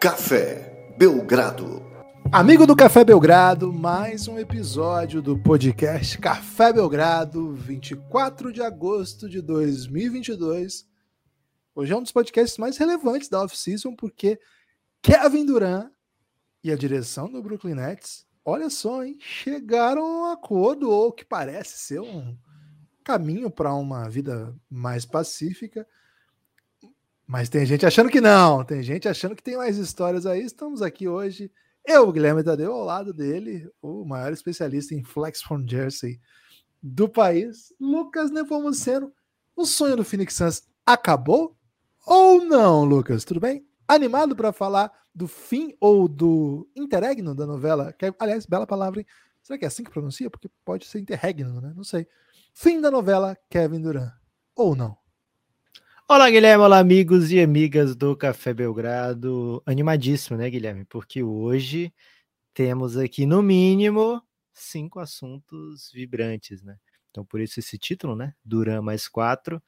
Café Belgrado. Amigo do Café Belgrado, mais um episódio do podcast Café Belgrado, 24 de agosto de 2022. Hoje é um dos podcasts mais relevantes da off-season porque Kevin Durant e a direção do Brooklyn Nets, olha só, hein, chegaram a um acordo ou que parece ser um caminho para uma vida mais pacífica. Mas tem gente achando que não, tem gente achando que tem mais histórias aí. Estamos aqui hoje, eu, Guilherme Tadeu, ao lado dele, o maior especialista em flex from jersey do país, Lucas Nepomuceno. O sonho do Phoenix Suns acabou ou não, Lucas? Tudo bem? Animado para falar do fim ou do interregno da novela? Que, é, aliás, bela palavra, hein? Será que é assim que pronuncia? Porque pode ser interregno, né? Não sei. Fim da novela Kevin Durant. Ou não? Olá, Guilherme. Olá, amigos e amigas do Café Belgrado. Animadíssimo, né, Guilherme? Porque hoje temos aqui, no mínimo, cinco assuntos vibrantes, né? Então, por isso esse título, né? Duran mais quatro.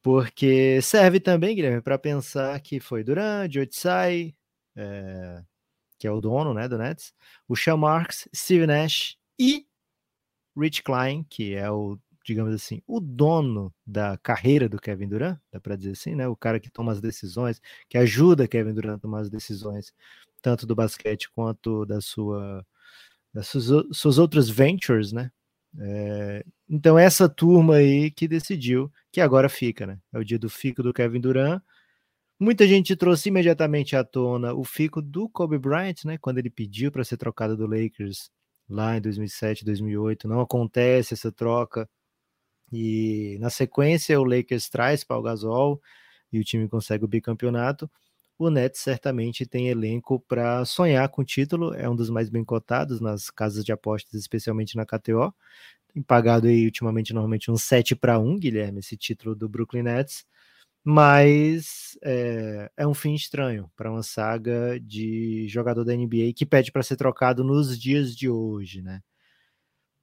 Porque serve também, Guilherme, para pensar que foi Duran, Jotsai, é, que é o dono né, do Nets, o Sean Marks, Steve Nash e Rich Klein, que é o digamos assim, o dono da carreira do Kevin Durant, dá para dizer assim, né? O cara que toma as decisões, que ajuda Kevin Durant a tomar as decisões, tanto do basquete quanto da sua das suas, suas outras ventures, né? É, então essa turma aí que decidiu que agora fica, né? É o dia do fico do Kevin Durant. Muita gente trouxe imediatamente à tona o fico do Kobe Bryant, né? Quando ele pediu para ser trocado do Lakers lá em 2007, 2008, não acontece essa troca. E na sequência o Lakers traz para o Gasol e o time consegue o bicampeonato. O Nets certamente tem elenco para sonhar com o título, é um dos mais bem cotados nas casas de apostas, especialmente na KTO. Tem pagado aí ultimamente normalmente um 7 para 1, Guilherme, esse título do Brooklyn Nets. Mas é, é um fim estranho para uma saga de jogador da NBA que pede para ser trocado nos dias de hoje, né?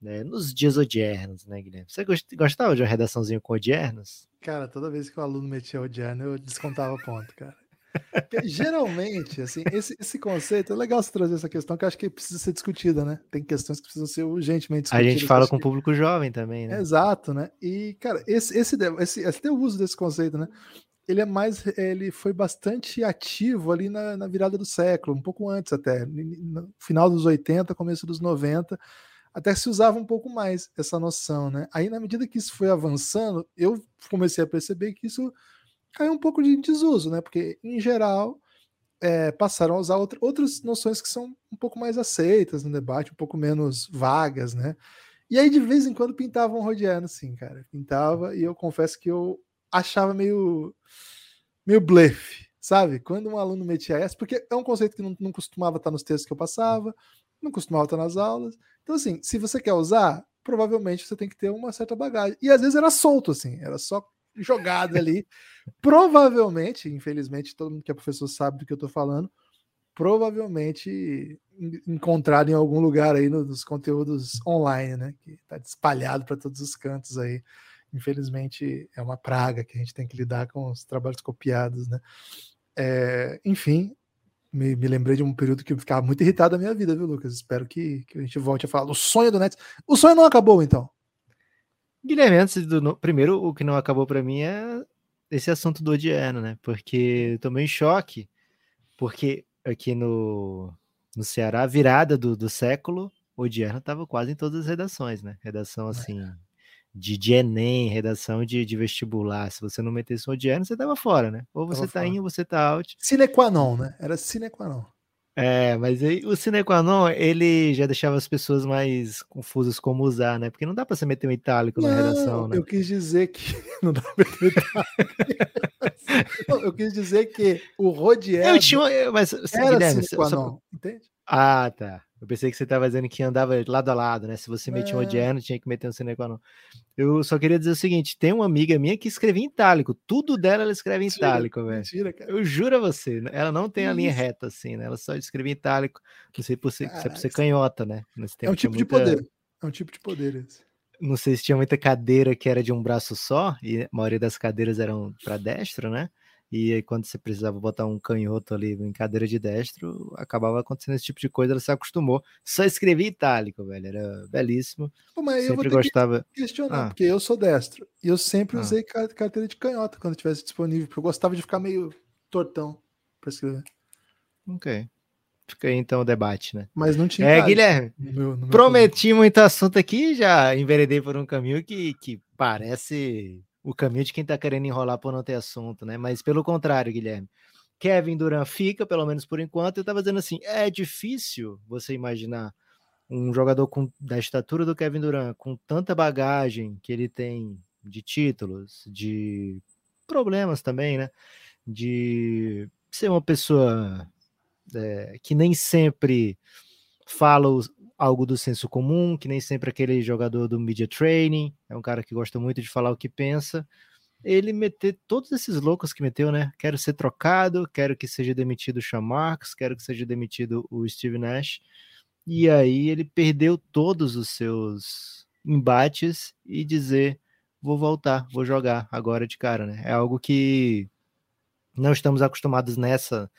Né, nos dias odiernos, né, Guilherme? Você gostava de uma redaçãozinha com odiernos? Cara, toda vez que o aluno metia odierno, eu descontava ponto, cara. Porque, geralmente, assim, esse, esse conceito, é legal você trazer essa questão que eu acho que precisa ser discutida, né? Tem questões que precisam ser urgentemente discutidas. A gente fala com o público jovem também, né? Exato, né? E, cara, esse, esse, esse, esse o uso desse conceito, né? Ele é mais, ele foi bastante ativo ali na, na virada do século, um pouco antes até, no final dos 80, começo dos 90, até se usava um pouco mais essa noção, né? Aí, na medida que isso foi avançando, eu comecei a perceber que isso caiu um pouco de desuso, né? Porque, em geral, é, passaram a usar outra, outras noções que são um pouco mais aceitas no debate, um pouco menos vagas, né? E aí, de vez em quando, pintavam um Rodiano, assim, cara. Pintava, e eu confesso que eu achava meio, meio blefe, sabe? Quando um aluno metia essa, porque é um conceito que não, não costumava estar nos textos que eu passava, não costumava estar nas aulas. Então, assim, se você quer usar, provavelmente você tem que ter uma certa bagagem. E às vezes era solto, assim, era só jogado ali. provavelmente, infelizmente, todo mundo que é professor sabe do que eu estou falando, provavelmente encontrado em algum lugar aí nos conteúdos online, né? Que está espalhado para todos os cantos aí. Infelizmente, é uma praga que a gente tem que lidar com os trabalhos copiados, né? É, enfim, me, me, lembrei de um período que eu ficava muito irritado da minha vida, viu, Lucas? Espero que, que a gente volte a falar do sonho do Nets. O sonho não acabou, então? Guilherme, antes do. Primeiro, o que não acabou para mim é esse assunto do Odiano, né? Porque eu tomei choque, porque aqui no, no Ceará, virada do, do século, o Odiano estava quase em todas as redações, né? Redação assim. É de, de Enem, redação de, de vestibular. Se você não metesse um odiano, você tava fora, né? Ou você tá in, ou você tá out. Sine qua non, né? Era sine qua non. É, mas aí, o sine qua non, ele já deixava as pessoas mais confusas como usar, né? Porque não dá para você meter um itálico não, na redação, né? Eu quis dizer que não dá pra meter um itálico. eu quis dizer que o Rodier. Eu tinha, mas era Guilherme, sine qua non, entende? Ah, tá. Eu pensei que você estava dizendo que andava lado a lado, né? Se você metia é. um odiano, tinha que meter um sine qua Eu só queria dizer o seguinte: tem uma amiga minha que escreve em itálico. Tudo dela ela escreve mentira, em itálico, velho. Mentira, cara. Eu juro a você, né? ela não tem a linha reta assim, né? Ela só escreve em itálico. Não sei por ser, se é por ser canhota, né? é um tipo de poder. É um tipo de poder esse. Não sei se tinha muita cadeira que era de um braço só, e a maioria das cadeiras eram para destro, né? E aí, quando você precisava botar um canhoto ali em cadeira de destro, acabava acontecendo esse tipo de coisa, ela se acostumou. Só escrevia itálico, velho. Era belíssimo. Pô, mas sempre eu vou gostava. que questionar, ah. porque eu sou destro. E eu sempre Ah. usei carteira de canhota quando tivesse disponível, porque eu gostava de ficar meio tortão para escrever. Ok. Fica aí então o debate, né? Mas não tinha. É, Guilherme. no meu- no meu Prometi muito assunto aqui, já enveredei por um caminho que, que parece o caminho de quem tá querendo enrolar por não ter assunto, né? Mas pelo contrário, Guilherme. Kevin Durant fica, pelo menos por enquanto. Eu tava dizendo assim: é difícil você imaginar um jogador com, da estatura do Kevin Durant, com tanta bagagem que ele tem de títulos, de problemas também, né? De ser uma pessoa é, que nem sempre fala os- algo do senso comum, que nem sempre aquele jogador do media training, é um cara que gosta muito de falar o que pensa. Ele meter todos esses loucos que meteu, né? Quero ser trocado, quero que seja demitido o Sean Marks, quero que seja demitido o Steve Nash. E aí ele perdeu todos os seus embates e dizer: vou voltar, vou jogar agora de cara, né? É algo que não estamos acostumados nessa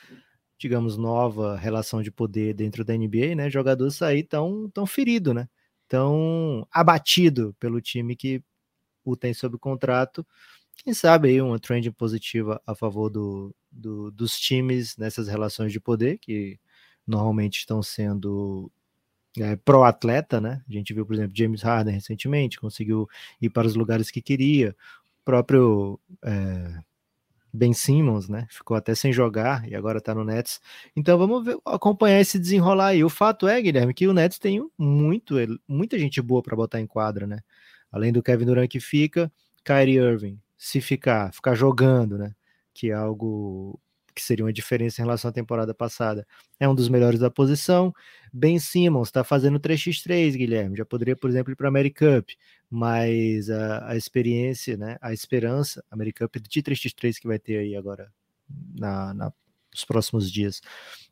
digamos, nova relação de poder dentro da NBA, né? Jogador sair tão, tão ferido, né? Tão abatido pelo time que o tem sob contrato. Quem sabe aí uma trend positiva a favor do, do, dos times nessas relações de poder, que normalmente estão sendo é, pró-atleta, né? A gente viu, por exemplo, James Harden recentemente, conseguiu ir para os lugares que queria. O próprio é, Ben Simmons, né? Ficou até sem jogar e agora tá no Nets. Então vamos ver, acompanhar esse desenrolar aí. O fato é, Guilherme, que o Nets tem muito, muita gente boa para botar em quadra, né? Além do Kevin Durant que fica, Kyrie Irving, se ficar, ficar jogando, né? Que é algo que seria uma diferença em relação à temporada passada. É um dos melhores da posição. Ben Simmons está fazendo 3x3, Guilherme. Já poderia, por exemplo, ir para a Americup, mas a, a, experiência, né, a esperança, a Americup de 3x3 que vai ter aí agora na, na, nos próximos dias.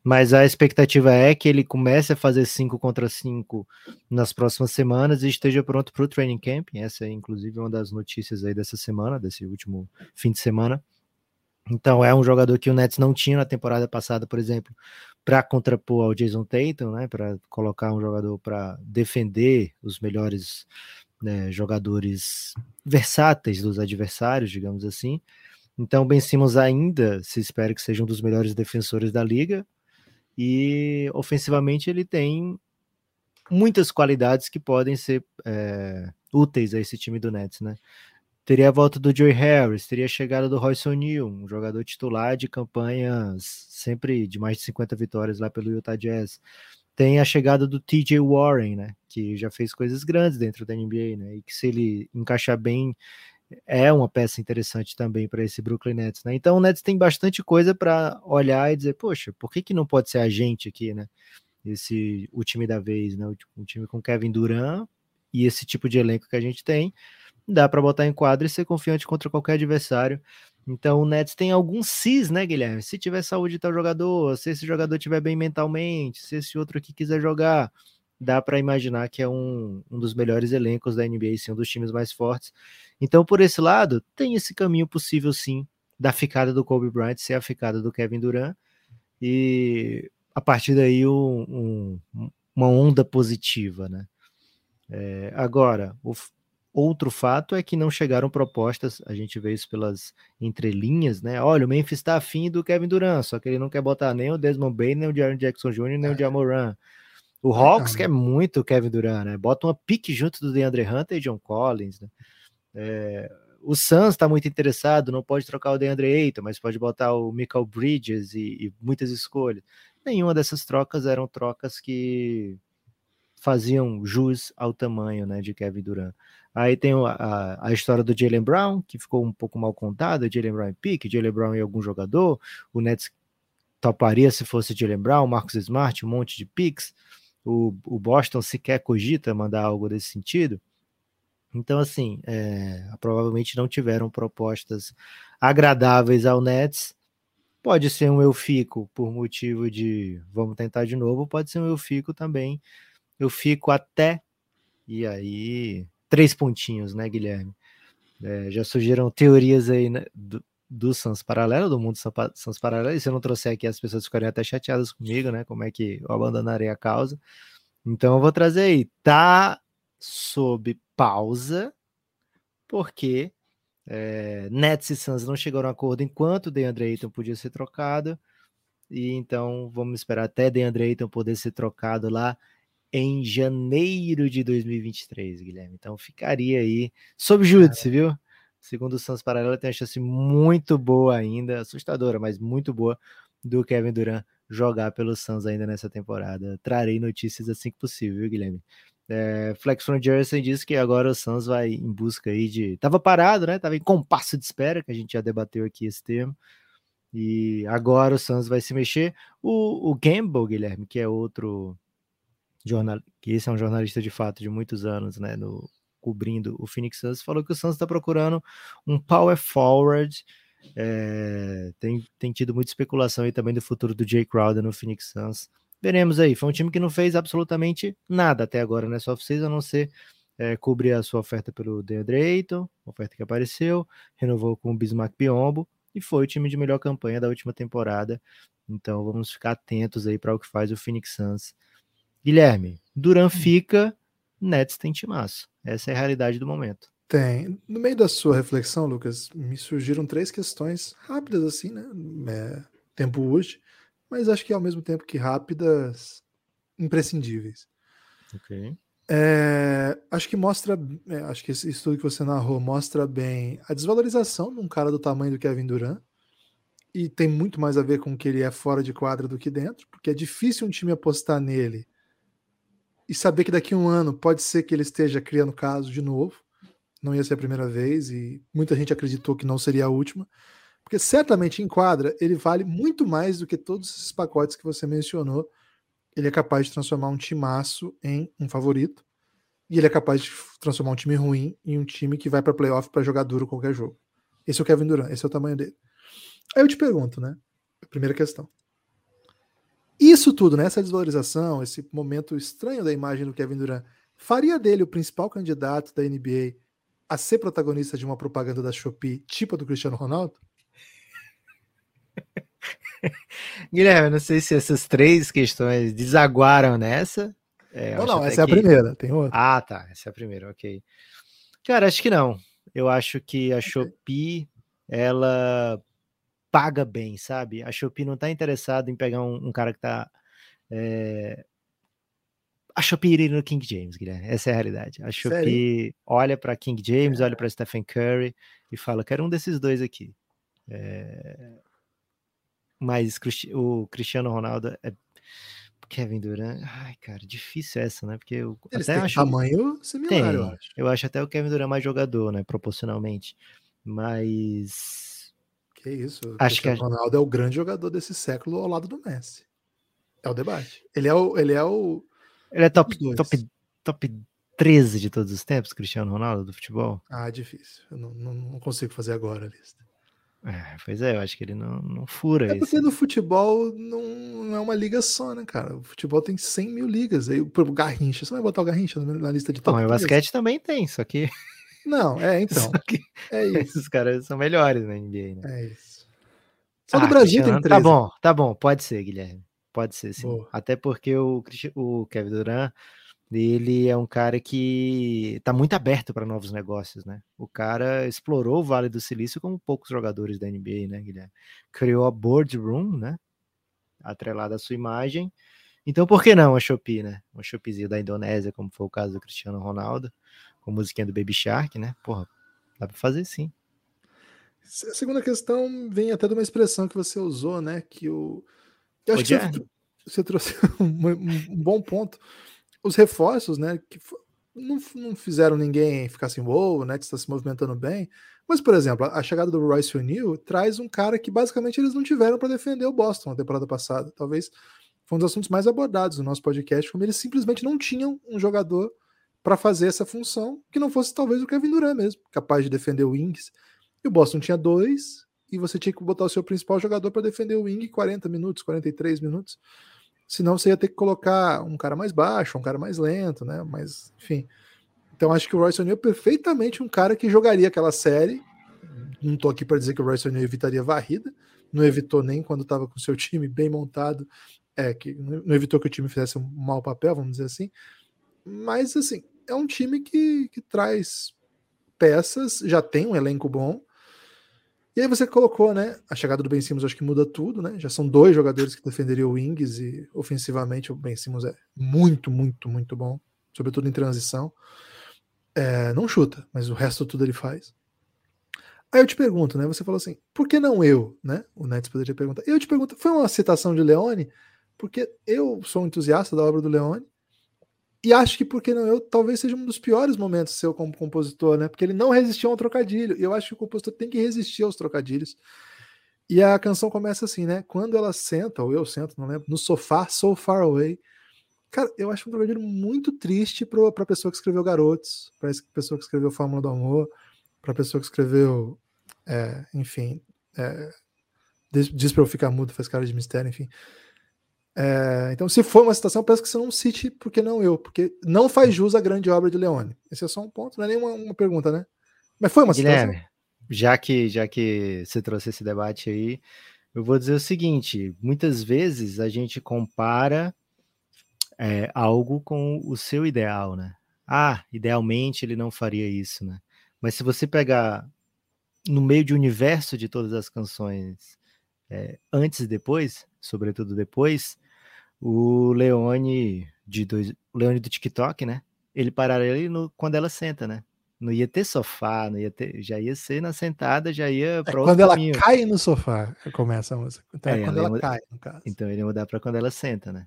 Mas a expectativa é que ele comece a fazer 5 contra 5 nas próximas semanas e esteja pronto para o training camp. Essa é, inclusive, uma das notícias aí dessa semana, desse último fim de semana. Então é um jogador que o Nets não tinha na temporada passada, por exemplo, para contrapor ao Jason Tatum, né, para colocar um jogador para defender os melhores né, jogadores versáteis dos adversários, digamos assim. Então Ben Simmons ainda se espera que seja um dos melhores defensores da liga e ofensivamente ele tem muitas qualidades que podem ser é, úteis a esse time do Nets, né? teria a volta do Joey Harris, teria a chegada do Royce O'Neal, um jogador titular de campanhas sempre de mais de 50 vitórias lá pelo Utah Jazz. Tem a chegada do TJ Warren, né, que já fez coisas grandes dentro da NBA, né, e que se ele encaixar bem é uma peça interessante também para esse Brooklyn Nets, né? Então o Nets tem bastante coisa para olhar e dizer, poxa, por que que não pode ser a gente aqui, né? Esse o time da vez, né? O time com Kevin Durant e esse tipo de elenco que a gente tem dá para botar em quadra e ser confiante contra qualquer adversário. Então o Nets tem alguns cis, né, Guilherme? Se tiver saúde de tal jogador, se esse jogador estiver bem mentalmente, se esse outro aqui quiser jogar, dá para imaginar que é um, um dos melhores elencos da NBA, sim, um dos times mais fortes. Então, por esse lado, tem esse caminho possível, sim, da ficada do Kobe Bryant ser a ficada do Kevin Durant. E a partir daí, um, um, uma onda positiva, né? É, agora, o, Outro fato é que não chegaram propostas, a gente vê isso pelas entrelinhas, né? Olha, o Memphis está afim do Kevin Durant, só que ele não quer botar nem o Desmond Bain, nem o Jaron Jackson Jr., nem é. o Jamoran. O Hawks é, quer muito o Kevin Durant, né? Bota uma pique junto do DeAndre Hunter e John Collins, né? É, o Suns está muito interessado, não pode trocar o DeAndre Ayton, mas pode botar o Michael Bridges e, e muitas escolhas. Nenhuma dessas trocas eram trocas que faziam jus ao tamanho né, de Kevin Durant. Aí tem a, a, história do Jalen Brown, que ficou um pouco mal contada, Jalen Brown em pique, Jalen Brown em algum jogador, o Nets toparia se fosse Jalen Brown, Marcos Smart, um monte de picks, o, o Boston sequer cogita mandar algo desse sentido. Então, assim, é, provavelmente não tiveram propostas agradáveis ao Nets. Pode ser um eu fico por motivo de vamos tentar de novo, pode ser um eu fico também. Eu fico até, e aí três pontinhos, né, Guilherme? É, já surgiram teorias aí né, do, do Sans Paralelo, do mundo Sans Paralelo. E se eu não trouxer aqui, as pessoas ficariam até chateadas comigo, né? Como é que eu abandonarei a causa. Então eu vou trazer aí. Tá sob pausa, porque é, Nets e Suns não chegaram a acordo enquanto o DeAndre Ayton podia ser trocado. E então vamos esperar até DeAndre Ayton poder ser trocado lá em janeiro de 2023, Guilherme. Então ficaria aí sob júdice, viu? Segundo o Santos Paralelo, tem uma chance muito boa ainda, assustadora, mas muito boa, do Kevin Durant jogar pelo Suns ainda nessa temporada. Trarei notícias assim que possível, viu, Guilherme? É, Flex from Jersey disse que agora o Suns vai em busca aí de. Tava parado, né? Tava em compasso de espera, que a gente já debateu aqui esse termo. E agora o Suns vai se mexer. O, o Gamble, Guilherme, que é outro jornal, que esse é um jornalista de fato de muitos anos, né, no, cobrindo o Phoenix Suns, falou que o Suns está procurando um power forward. É, tem, tem tido muita especulação aí também do futuro do Jay Crowder no Phoenix Suns. Veremos aí. Foi um time que não fez absolutamente nada até agora nessa off-season, a não ser é, cobrir a sua oferta pelo DeAndre Ayton, oferta que apareceu, renovou com o Bismarck Biombo e foi o time de melhor campanha da última temporada. Então vamos ficar atentos aí para o que faz o Phoenix Suns Guilherme, Duran hum. fica, Nets tem timaço. Essa é a realidade do momento. Tem. No meio da sua reflexão, Lucas, me surgiram três questões rápidas, assim, né? É, tempo hoje, mas acho que ao mesmo tempo que rápidas, imprescindíveis. Ok. É, acho que mostra, é, acho que esse estudo que você narrou mostra bem a desvalorização de um cara do tamanho do Kevin Durant e tem muito mais a ver com que ele é fora de quadra do que dentro, porque é difícil um time apostar nele e saber que daqui a um ano pode ser que ele esteja criando caso de novo. Não ia ser a primeira vez e muita gente acreditou que não seria a última. Porque certamente em quadra ele vale muito mais do que todos esses pacotes que você mencionou. Ele é capaz de transformar um timaço em um favorito. E ele é capaz de transformar um time ruim em um time que vai para playoff para jogar duro qualquer jogo. Esse é o Kevin Durant, esse é o tamanho dele. Aí eu te pergunto, né? Primeira questão. Isso tudo, né, essa desvalorização, esse momento estranho da imagem do Kevin Durant, faria dele o principal candidato da NBA a ser protagonista de uma propaganda da Shopee, tipo a do Cristiano Ronaldo? Guilherme, não sei se essas três questões desaguaram nessa. É, não, não, essa é a primeira, tem outra. Ah, tá, essa é a primeira, ok. Cara, acho que não. Eu acho que a Shopee, ela paga bem, sabe? A Shopee não está interessada em pegar um, um, cara que está. É... A Shopee iria no King James, Guilherme. Essa é a realidade. A Shopee Sério? olha para King James, é. olha para Stephen Curry e fala: quero um desses dois aqui. É... Mas o Cristiano Ronaldo é Kevin Durant, ai, cara, difícil essa, né? Porque eu Eles até acho tamanho similar, tem, eu acho. Eu acho até o Kevin Durant mais jogador, né, proporcionalmente. Mas que isso. Acho que o Ronaldo é o grande jogador desse século ao lado do Messi. É o debate. Ele é o. Ele é, o, ele é top, top, top 13 de todos os tempos, Cristiano Ronaldo, do futebol? Ah, difícil. Eu não, não, não consigo fazer agora a lista. É, pois é, eu acho que ele não, não fura é porque no futebol não, não, é uma liga só, né, cara? O futebol tem 100 mil ligas. Aí o Garrincha, você vai botar o Garrincha na lista de top Não, o basquete também tem, só que não, é então. é isso. Esses caras são melhores na NBA, né? É isso. Só ah, do Brasil tem 13. Tá bom, tá bom, pode ser, Guilherme. Pode ser, sim. Boa. Até porque o, o Kevin Durant, ele é um cara que tá muito aberto para novos negócios, né? O cara explorou o Vale do Silício como poucos jogadores da NBA, né, Guilherme? Criou a boardroom, né? Atrelada à sua imagem. Então, por que não a Shopee, né? Uma Shopeezinha da Indonésia, como foi o caso do Cristiano Ronaldo com a musiquinha do Baby Shark, né? Porra, dá pra fazer sim. A segunda questão vem até de uma expressão que você usou, né? Que o. Eu acho que você, trouxe um, um, bom ponto. Os reforços, né? Que não, não fizeram ninguém ficar assim, uou, né? Está se movimentando bem. Mas, por exemplo, a chegada do Royce O'Neal traz um cara que basicamente eles não tiveram para defender o Boston na temporada passada. Talvez foi um dos assuntos mais abordados no nosso podcast, como eles simplesmente não tinham um jogador para fazer essa função, que não fosse talvez o Kevin Durant mesmo, capaz de defender o Wings. E o Boston tinha dois, e você tinha que botar o seu principal jogador para defender o Wing 40 minutos, 43 minutos. Senão você ia ter que colocar um cara mais baixo, um cara mais lento, né? Mas, enfim. Então acho que o Royce O'Neal é perfeitamente um cara que jogaria aquela série Não tô aqui para dizer que o Royce O'Neal evitaria varrida, não evitou nem quando estava com seu time bem montado, é que não evitou que o time fizesse um mau papel, vamos dizer assim. Mas assim, é um time que, que traz peças, já tem um elenco bom. E aí você colocou, né? A chegada do Ben Simmons acho que muda tudo, né? Já são dois jogadores que defenderiam o Wings e ofensivamente o Ben Simmons é muito, muito, muito bom, sobretudo em transição. É, não chuta, mas o resto tudo ele faz. Aí eu te pergunto, né? Você falou assim, por que não eu, né? O Nets poderia perguntar. Eu te pergunto, foi uma citação de Leone? Porque eu sou um entusiasta da obra do Leone e acho que porque não eu, talvez seja um dos piores momentos seu como compositor, né? Porque ele não resistiu ao trocadilho. E eu acho que o compositor tem que resistir aos trocadilhos. E a canção começa assim, né? Quando ela senta, ou eu sento, não lembro, no sofá, so far away. Cara, eu acho um trocadilho muito triste para a pessoa que escreveu Garotos, para a pessoa que escreveu Fórmula do Amor, para a pessoa que escreveu, é, enfim, é, diz, diz para eu ficar mudo, faz cara de mistério, enfim. É, então, se for uma citação, peço que você não cite porque não eu, porque não faz jus à grande obra de Leone. Esse é só um ponto, não é nenhuma uma pergunta, né? Mas foi uma Guilherme, citação. Já que, já que você trouxe esse debate aí, eu vou dizer o seguinte: muitas vezes a gente compara é, algo com o seu ideal, né? Ah, idealmente ele não faria isso, né? Mas se você pegar no meio de universo de todas as canções, é, antes e depois, sobretudo depois, o Leone de dois, Leone do TikTok, né? Ele pararia ali no, quando ela senta, né? Não ia ter sofá, não ia ter, já ia ser na sentada, já ia para é quando ela caminho. cai no sofá, começa a música. Então é, é quando ela, ela cai, no caso. Então ele ia mudar para quando ela senta, né?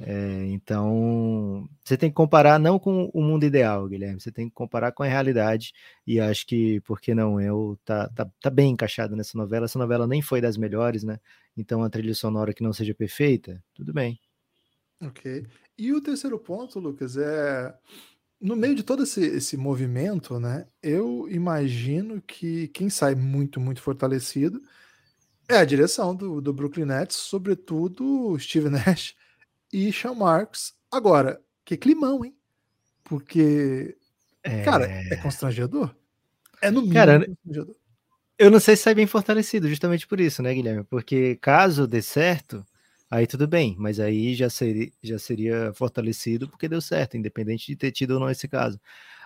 É, então, você tem que comparar não com o mundo ideal, Guilherme, você tem que comparar com a realidade, e acho que, por que não, eu tá, tá, tá bem encaixado nessa novela, essa novela nem foi das melhores, né? Então, a trilha sonora que não seja perfeita, tudo bem. Ok. E o terceiro ponto, Lucas, é no meio de todo esse, esse movimento, né? Eu imagino que quem sai muito, muito fortalecido é a direção do, do Brooklyn Nets, sobretudo Steve Nash e Sean Marks. Agora, que climão, hein? Porque, é... cara, é constrangedor. É no mínimo cara, constrangedor. Eu não sei se sai bem fortalecido, justamente por isso, né, Guilherme? Porque caso dê certo, aí tudo bem, mas aí já seria, já seria fortalecido porque deu certo, independente de ter tido ou não esse caso.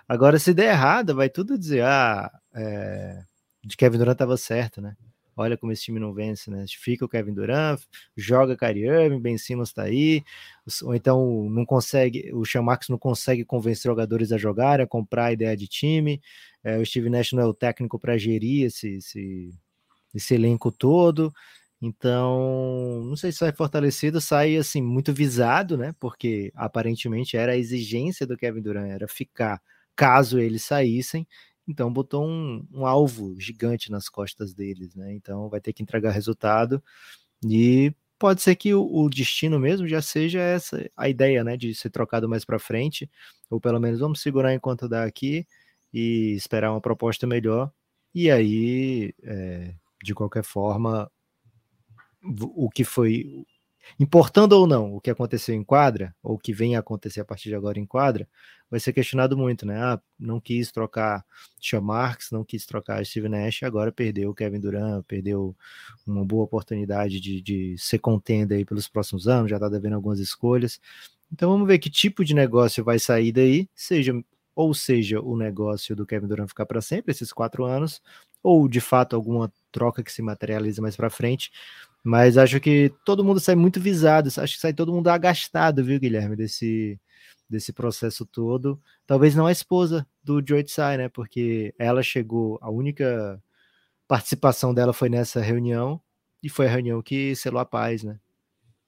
Agora, se der errado, vai tudo dizer, ah, é, de Kevin Durant estava certo, né? Olha como esse time não vence, né? Fica o Kevin Durant, joga Kyrie Irving, Ben Simmons tá aí, ou então não consegue, o Marks não consegue convencer jogadores a jogar, a comprar a ideia de time. É, o Steve Nash não é o técnico para gerir esse, esse, esse elenco todo. Então, não sei se sai fortalecido, sai assim muito visado, né? Porque aparentemente era a exigência do Kevin Durant, era ficar caso eles saíssem. Então botou um, um alvo gigante nas costas deles, né? Então vai ter que entregar resultado e pode ser que o, o, destino mesmo já seja essa a ideia, né, de ser trocado mais para frente, ou pelo menos vamos segurar enquanto dá aqui e esperar uma proposta melhor. E aí, é, de qualquer forma, o que foi importando ou não o que aconteceu em quadra, ou o que vem a acontecer a partir de agora em quadra, vai ser questionado muito, né? Ah, não quis trocar Sean Marks, não quis trocar Steve Nash, agora perdeu o Kevin Durant, perdeu uma boa oportunidade de, de ser contenda aí pelos próximos anos, já tá devendo algumas escolhas. Então vamos ver que tipo de negócio vai sair daí, seja ou seja o negócio do Kevin Durant ficar para sempre, esses quatro anos, ou de fato alguma troca que se materializa mais para frente. Mas acho que todo mundo sai muito visado, acho que sai todo mundo agastado, viu, Guilherme, desse, desse processo todo. Talvez não a esposa do Joe Tsai, né? Porque ela chegou, a única participação dela foi nessa reunião e foi a reunião que selou a paz, né?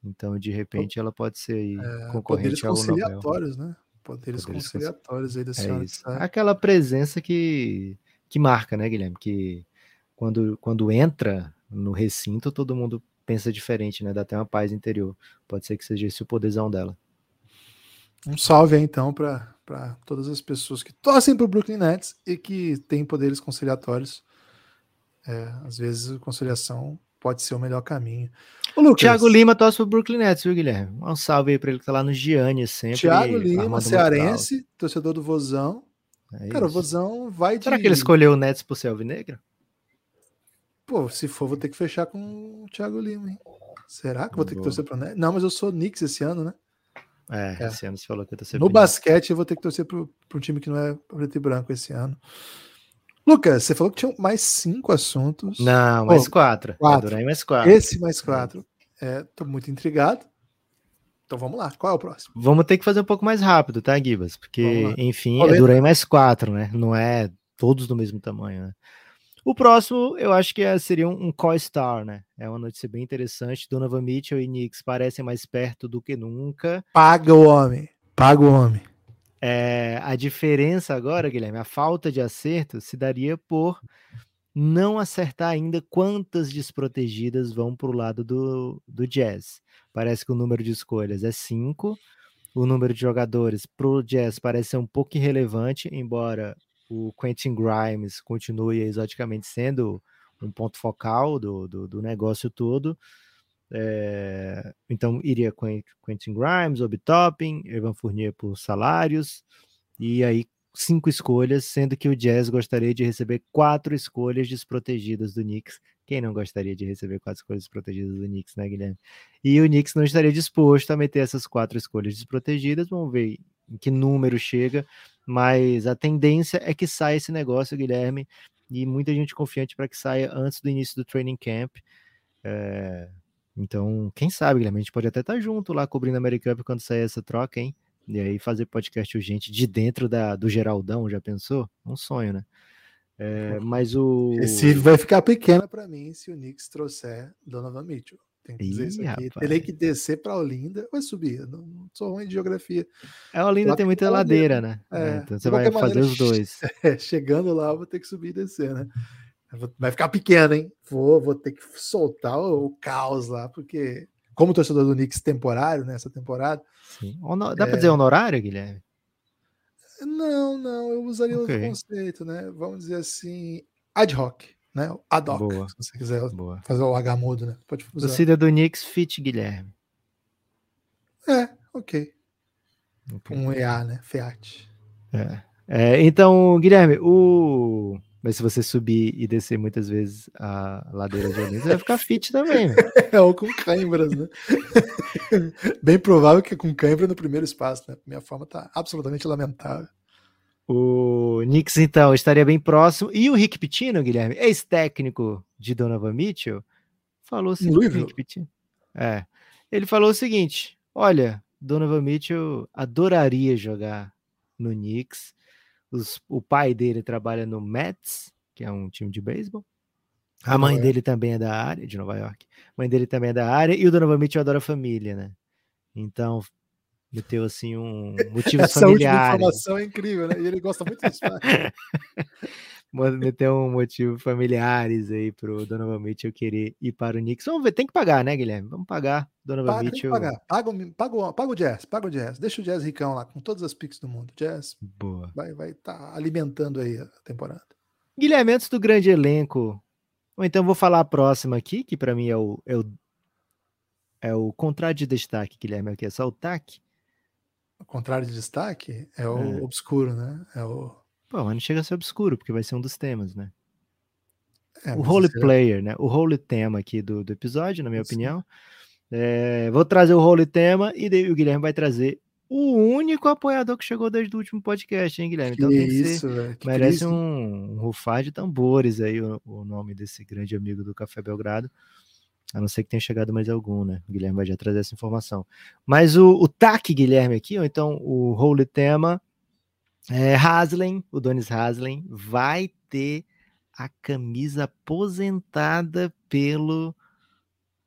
Então, de repente, ela pode ser aí é, concorrente poderes conciliatórios, né? Poderes, poderes conciliatórios aí da é senhora é Aquela presença que, que marca, né, Guilherme? Que quando, quando entra no recinto, todo mundo pensa diferente, né? Dá até uma paz interior. Pode ser que seja esse o poderzão dela. Um salve aí, então, para todas as pessoas que torcem para o Brooklyn Nets e que têm poderes conciliatórios. É, às vezes, a conciliação pode ser o melhor caminho. O Lucas, Thiago Lima torce para o Brooklyn Nets, viu, Guilherme? Um salve aí para ele que tá lá no Gianni sempre. Thiago Lima, cearense, torcedor do Vozão. É Cara, o Vozão vai de. Será que ele escolheu o Nets por ser alvinegro? Pô, se for, vou ter que fechar com o Thiago Lima, hein? Será que vou ter que torcer pro Nets? Não, mas eu sou Knicks esse ano, né? É, É. esse ano você falou que eu tô No basquete, eu vou ter que torcer pro, pro time que não é preto e branco esse ano. Lucas, você falou que tinha mais cinco assuntos. Não, mais Pô, quatro. quatro. Mais quatro. Esse mais quatro. É, tô muito intrigado. Então vamos lá. Qual é o próximo? Vamos ter que fazer um pouco mais rápido, tá, Gibas? Porque, enfim, Polêmica. é Duran mais quatro, né? Não é todos do mesmo tamanho, né? O próximo, eu acho que é- seria um, um co-star, né? É uma notícia bem interessante. Donovan Mitchell e Knicks parecem mais perto do que nunca. Paga o homem. Paga o homem. É, a diferença agora, Guilherme, a falta de acerto se daria por não acertar ainda quantas desprotegidas vão para o lado do, do Jazz. Parece que o número de escolhas é cinco. O número de jogadores para o Jazz parece ser um pouco irrelevante, embora o Quentin Grimes continue exoticamente sendo um ponto focal do, do, do negócio todo. É, então iria Quen- Quentin Grimes, Obi Toppin, Evan Fournier por salários, e aí cinco escolhas, sendo que o Jazz gostaria de receber quatro escolhas desprotegidas do Knicks. Quem não gostaria de receber quatro escolhas desprotegidas do Knicks, né, Guilherme? E o Knicks não estaria disposto a meter essas quatro escolhas desprotegidas. Vamos ver em que número chega, mas a tendência é que saia esse negócio, Guilherme, e muita gente confiante para que saia antes do início do training camp. É, Então, quem sabe, Guilherme, a gente pode até estar junto lá cobrindo a American Cup quando sair essa troca, hein? E aí fazer podcast urgente de dentro da, do Geraldão, já pensou? Um sonho, né? É, mas o. Esse vai ficar pequena para mim se o Knicks trouxer Donovan Mitchell. Tem que dizer Ih, isso aqui. Terei que descer para Olinda. Vai subir. Não, não sou ruim de geografia. A Olinda Lá tem muita ladeira, né? É, É, então você vai fazer maneira, os dois. É, chegando lá, eu vou ter que subir e descer, né? Vai ficar pequeno, hein? Vou, vou ter que soltar o, o caos lá, porque, como torcedor do Knicks temporário, nessa temporada, Sim. Hono- Dá É. para dizer honorário, Guilherme? não, não, eu usaria outro Ok. conceito, né? Vamos dizer assim, ad hoc, né? Ad hoc, Boa. se você quiser Boa. fazer o H mudo, né? Pode usar. Torcida do Knicks, fit Guilherme. É, ok. Ok. Um EA, né? Fiat. É. É, então, Guilherme, o. Mas se você subir e descer muitas vezes a ladeira de Olinda, você vai ficar fit também. né? É, ou com cãibras, né? Bem provável que com cãibra no primeiro espaço, né? Minha forma tá absolutamente lamentável. O Knicks, então, estaria bem próximo. E o Rick Pitino, Guilherme, ex-técnico de Donovan Mitchell, falou o seguinte. Louisville? Rick Pitino, é. Ele falou o seguinte: olha, Donovan Mitchell adoraria jogar no Knicks. Os- o pai dele trabalha no Mets, que é um time de beisebol. A mãe dele também é da área, de Nova York. A mãe dele também é da área. E o Donovan Mitchell adora a família, né? Então, meteu assim um motivos Essa familiares. informação é incrível, né? E ele gosta muito disso. Meteu um motivo familiares aí pro Donovan Mitchell querer ir para o Knicks. Vamos ver, tem que pagar, né, Guilherme? Vamos pagar Donovan Paga, Mitchell. Paga, o- paga, paga o Jazz, paga o Jazz. Deixa o Jazz ricão lá, com todas as picks do mundo. Jazz Boa. vai estar vai tá alimentando aí a temporada. Guilherme, antes do grande elenco, ou então vou falar a próxima aqui, que para mim é o, é o é o contrário de destaque, Guilherme, aqui é só o TAC. O contrário de destaque é o É. obscuro, né? É o. Pô, mas não chega a ser obscuro, porque vai ser um dos temas, né? é, o esse é- Player, né? O Holy Tema aqui do, do episódio, na minha Sim. opinião. É, vou trazer o Holy Tema e o Guilherme vai trazer o único apoiador que chegou desde o último podcast, hein, Guilherme? Então que tem que ser, isso, que merece um, um rufar de tambores aí o, o nome desse grande amigo do Café Belgrado. A não ser que tenha chegado mais algum, né? O Guilherme vai já trazer essa informação. Mas o, o TAC, Guilherme, aqui, ou então o Holy Tema, é, Haslem, o Donis Haslem, vai ter a camisa aposentada pelo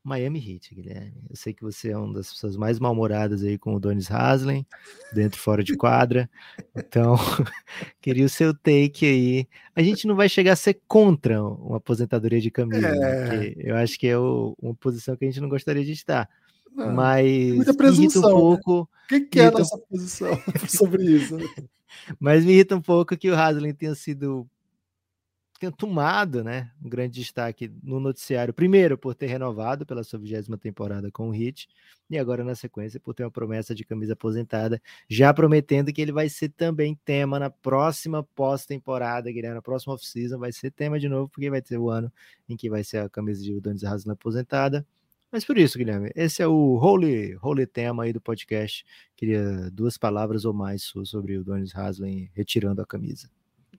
Miami Heat, Guilherme. Eu sei que você é uma das pessoas mais mal-humoradas aí com o Donis Haslem, dentro e fora de quadra. Então, queria o seu take aí. A gente não vai chegar a ser contra uma aposentadoria de camisa, né? É. eu acho que é o- uma posição que a gente não gostaria de estar. Não, Mas muita me irrita um presunção, né? pouco, Quem que é a nossa posição sobre isso? né? mas me irrita um pouco que o Haslem tenha sido tenha tomado né, um grande destaque no noticiário, primeiro por ter renovado pela sua vigésima temporada com o Hit, e agora na sequência por ter uma promessa de camisa aposentada, já prometendo que ele vai ser também tema na próxima pós-temporada, Guilherme, na próxima off-season vai ser tema de novo, porque vai ter o ano em que vai ser a camisa de Udonis Haslem aposentada. Mas por isso, Guilherme, esse é o holy, holy tema aí do podcast. Queria duas palavras ou mais sobre o Donis Haslem retirando a camisa.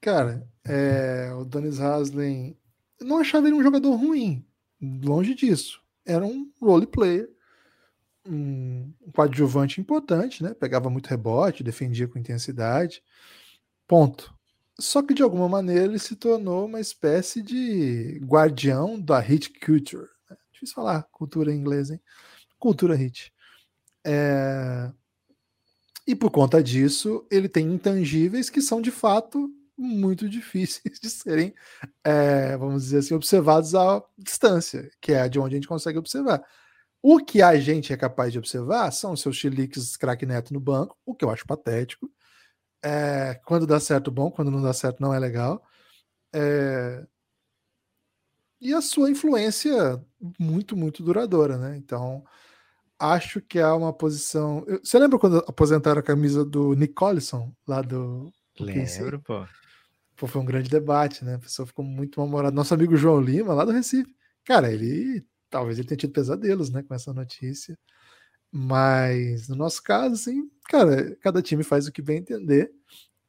Cara, é, o Donis Haslem, não achava ele um jogador ruim, longe disso. Era um role player, um coadjuvante importante, né? Pegava muito rebote, defendia com intensidade. Ponto. Só que de alguma maneira ele se tornou uma espécie de guardião da hit culture. Né? Difícil falar cultura em inglês, hein? Cultura hit. É... E por conta disso, ele tem intangíveis que são de fato muito difíceis de serem, é, vamos dizer assim, observados à distância, que é de onde a gente consegue observar. O que a gente é capaz de observar são seus chiliques craque neto no banco, o que eu acho patético. É, quando dá certo, bom, quando não dá certo, não é legal. É, e a sua influência muito, muito duradoura, né? Então, acho que há uma posição. Você lembra quando aposentaram a camisa do Nick Collison, lá do. Lembro, pô. Pô, foi um grande debate, né? A pessoa ficou muito mal-humorada. Nosso amigo João Lima, lá do Recife. Cara, ele talvez ele tenha tido pesadelos, né, com essa notícia. Mas no nosso caso, assim, cara, cada time faz o que bem entender.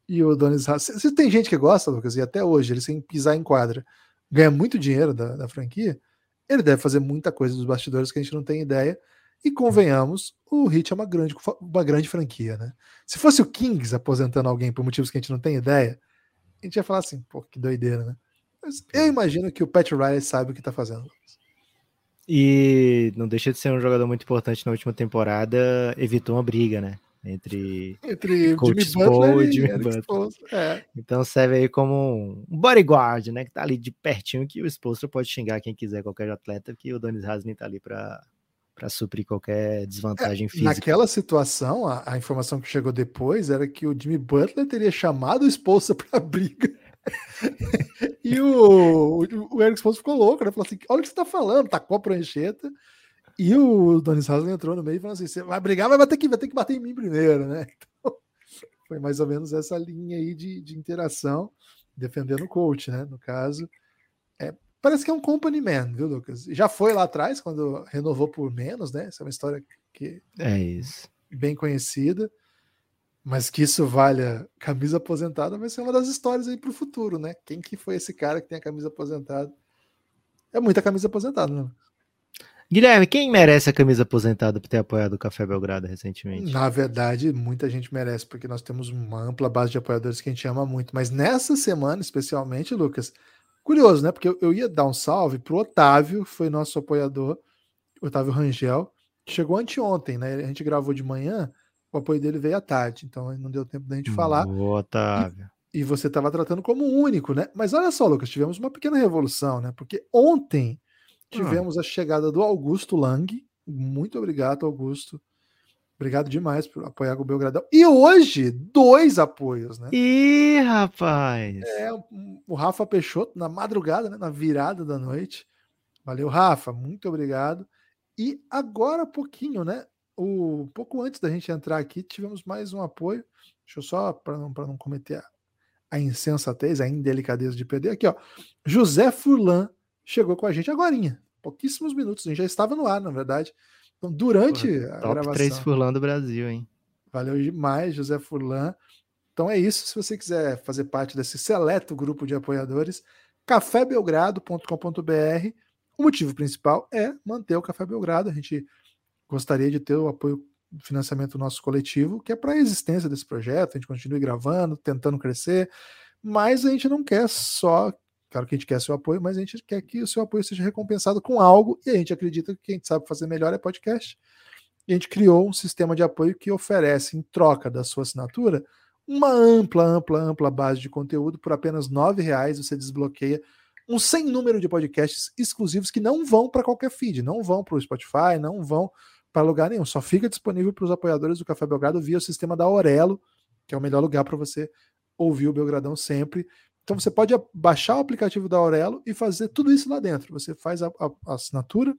E o Donis se, se tem gente que gosta, Lucas, e até hoje, ele sem pisar em quadra, ganha muito dinheiro da, da franquia, ele deve fazer muita coisa dos bastidores que a gente não tem ideia. E convenhamos, o Hit é uma grande, uma grande franquia, né? Se fosse o Kings aposentando alguém por motivos que a gente não tem ideia, a gente ia falar assim, pô, que doideira, né? Mas eu imagino que o Pat Riley sabe o que tá fazendo. E não deixa de ser um jogador muito importante na última temporada, evitou uma briga, né? Entre, Entre Coach e Jimmy Butler. É. Então serve aí como um bodyguard, né? Que tá ali de pertinho, que o esposo pode xingar quem quiser, qualquer atleta, que o Donis Haslem tá ali para para suprir qualquer desvantagem é, física. Naquela situação, a, a, informação que chegou depois era que o Jimmy Butler teria chamado o esposa para briga. e o, o, o Eric Sposo ficou louco, né? Falou assim: olha o que você tá falando, tacou a prancheta. E o Donis Haslem entrou no meio e falou assim: você vai brigar, mas vai ter que, vai ter que bater em mim primeiro, né? Então, foi mais ou menos essa linha aí de, de interação, defendendo o coach, né? No caso. Parece que é um company man, viu, Lucas? Já foi lá atrás, quando renovou por menos, né? Essa é uma história que é isso. bem conhecida. Mas que isso valha camisa aposentada vai ser uma das histórias aí para o futuro, né? Quem que foi esse cara que tem a camisa aposentada? É muita camisa aposentada, né? Guilherme, quem merece a camisa aposentada por ter apoiado o Café Belgrado recentemente? Na verdade, muita gente merece, porque nós temos uma ampla base de apoiadores que a gente ama muito. Mas nessa semana, especialmente, Lucas, Curioso, né? Porque eu, eu ia dar um salve pro Otávio, que foi nosso apoiador, Otávio Rangel, que chegou anteontem, né? A gente gravou de manhã, o apoio dele veio à tarde, então não deu tempo da gente falar. Boa, Otávio. E, e você estava tratando como único, né? Mas olha só, Lucas, tivemos uma pequena revolução, né? Porque ontem tivemos ah. a chegada do Augusto Lang. Muito obrigado, Augusto. Obrigado demais por apoiar o Belgradão. E hoje, dois apoios, né? Ih, rapaz! É, o Rafa Peixoto, na madrugada, né, na virada da noite. Valeu, Rafa, muito obrigado. E agora, pouquinho, né? O, pouco antes da gente entrar aqui, tivemos mais um apoio. Deixa eu só, para não, não cometer a, a insensatez, a indelicadeza de perder. Aqui, ó. José Furlan chegou com a gente agora. Pouquíssimos minutos, a gente já estava no ar, na verdade. Então, durante Porra, a top gravação. 3 Furlan do Brasil, hein? Valeu demais, José Furlan. Então é isso. Se você quiser fazer parte desse seleto grupo de apoiadores, cafébelgrado.com.br. O motivo principal é manter o Café Belgrado. A gente gostaria de ter o apoio do financiamento do nosso coletivo, que é para a existência desse projeto. A gente continue gravando, tentando crescer, mas a gente não quer só Claro que a gente quer seu apoio, mas a gente quer que o seu apoio seja recompensado com algo e a gente acredita que quem sabe fazer melhor é podcast. E a gente criou um sistema de apoio que oferece, em troca da sua assinatura, uma ampla, ampla, ampla base de conteúdo. Por apenas R$ reais você desbloqueia um sem número de podcasts exclusivos que não vão para qualquer feed, não vão para o Spotify, não vão para lugar nenhum. Só fica disponível para os apoiadores do Café Belgrado via o sistema da Aurelo, que é o melhor lugar para você ouvir o Belgradão sempre. Então você pode baixar o aplicativo da Aurelo e fazer tudo isso lá dentro. Você faz a, a, a assinatura,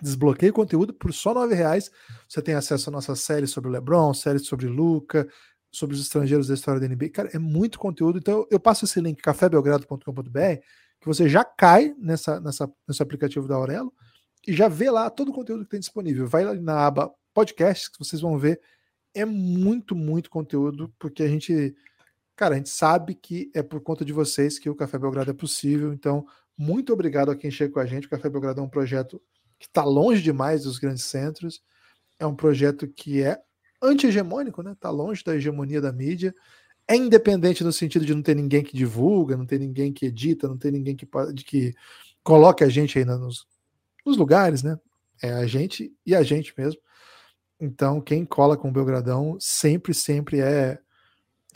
desbloqueia o conteúdo por só R$ reais. Você tem acesso à nossa série sobre o LeBron, série sobre Luca, sobre os estrangeiros da história da NBA. Cara, é muito conteúdo. Então eu passo esse link cafébelgrado.com.br que você já cai nessa, nessa, nesse aplicativo da Aurelo e já vê lá todo o conteúdo que tem disponível. Vai lá na aba podcasts que vocês vão ver. É muito, muito conteúdo, porque a gente, cara, a gente sabe que é por conta de vocês que o Café Belgrado é possível. Então, muito obrigado a quem chega com a gente. O Café Belgrado é um projeto que está longe demais dos grandes centros. É um projeto que é anti-hegemônico, né? Está longe da hegemonia da mídia. É independente no sentido de não ter ninguém que divulga, não ter ninguém que edita, não ter ninguém que, que coloque a gente aí nos, nos lugares, né? É a gente e a gente mesmo. Então, quem cola com o Belgradão sempre, sempre é